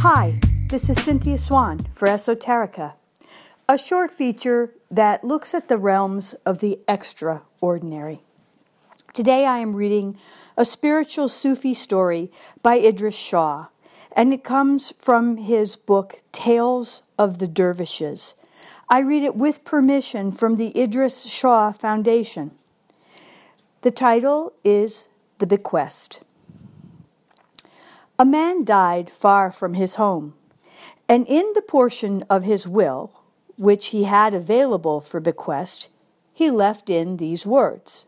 Hi, this is Cynthia Swan for Esoterica, a short feature that looks at the realms of the extraordinary. Today I am reading a spiritual Sufi story by Idries Shah, and it comes from his book Tales of the Dervishes. I read it with permission from the Idries Shah Foundation. The title is The Bequest. A man died far from his home, and in the portion of his will which he had available for bequest, he left in these words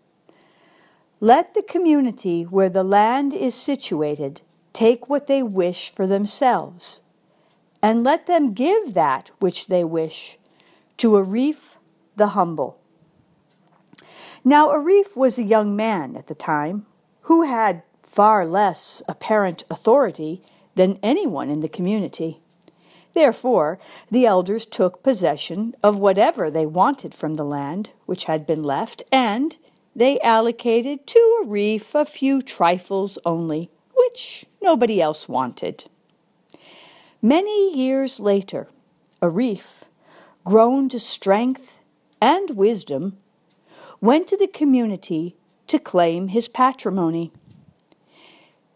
Let the community where the land is situated take what they wish for themselves, and let them give that which they wish to Arif the humble. Now, Arif was a young man at the time who had far less apparent authority than anyone in the community. Therefore, the elders took possession of whatever they wanted from the land which had been left, and they allocated to Arif a few trifles only, which nobody else wanted. Many years later, Arif, grown to strength and wisdom, went to the community to claim his patrimony.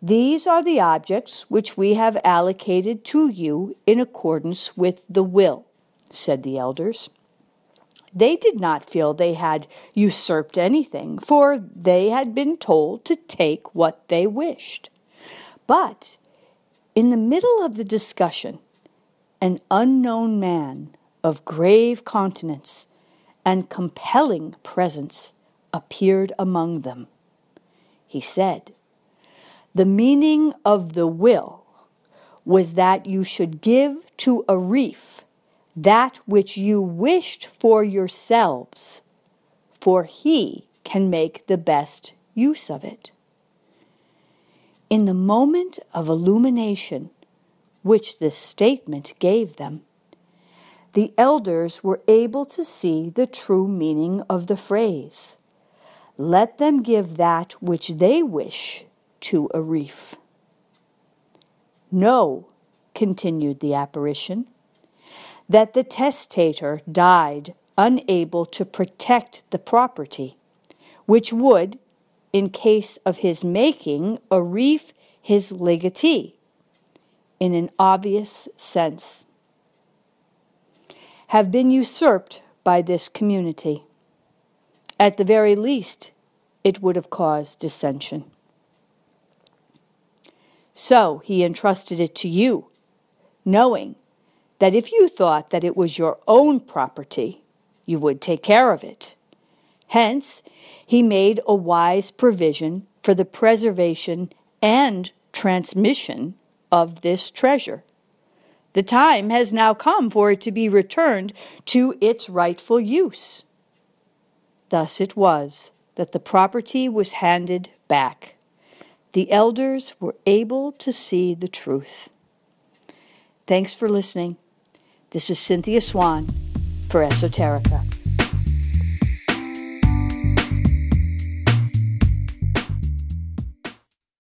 These are the objects which we have allocated to you in accordance with the will, said the elders. They did not feel they had usurped anything, for they had been told to take what they wished. But in the middle of the discussion, an unknown man of grave countenance and compelling presence appeared among them. He said, the meaning of the will was that you should give to Arif that which you wished for yourselves, for he can make the best use of it. In the moment of illumination which this statement gave them, the elders were able to see the true meaning of the phrase. Let them give that which they wish to Arif. Know, continued the apparition, that the testator died unable to protect the property, which would, in case of his making Arif his legatee, in an obvious sense, have been usurped by this community. At the very least, it would have caused dissension. So he entrusted it to you, knowing that if you thought that it was your own property, you would take care of it. Hence, he made a wise provision for the preservation and transmission of this treasure. The time has now come for it to be returned to its rightful use. Thus it was that the property was handed back the elders were able to see the truth. Thanks for listening. This is Cynthia Swan for Esoterica.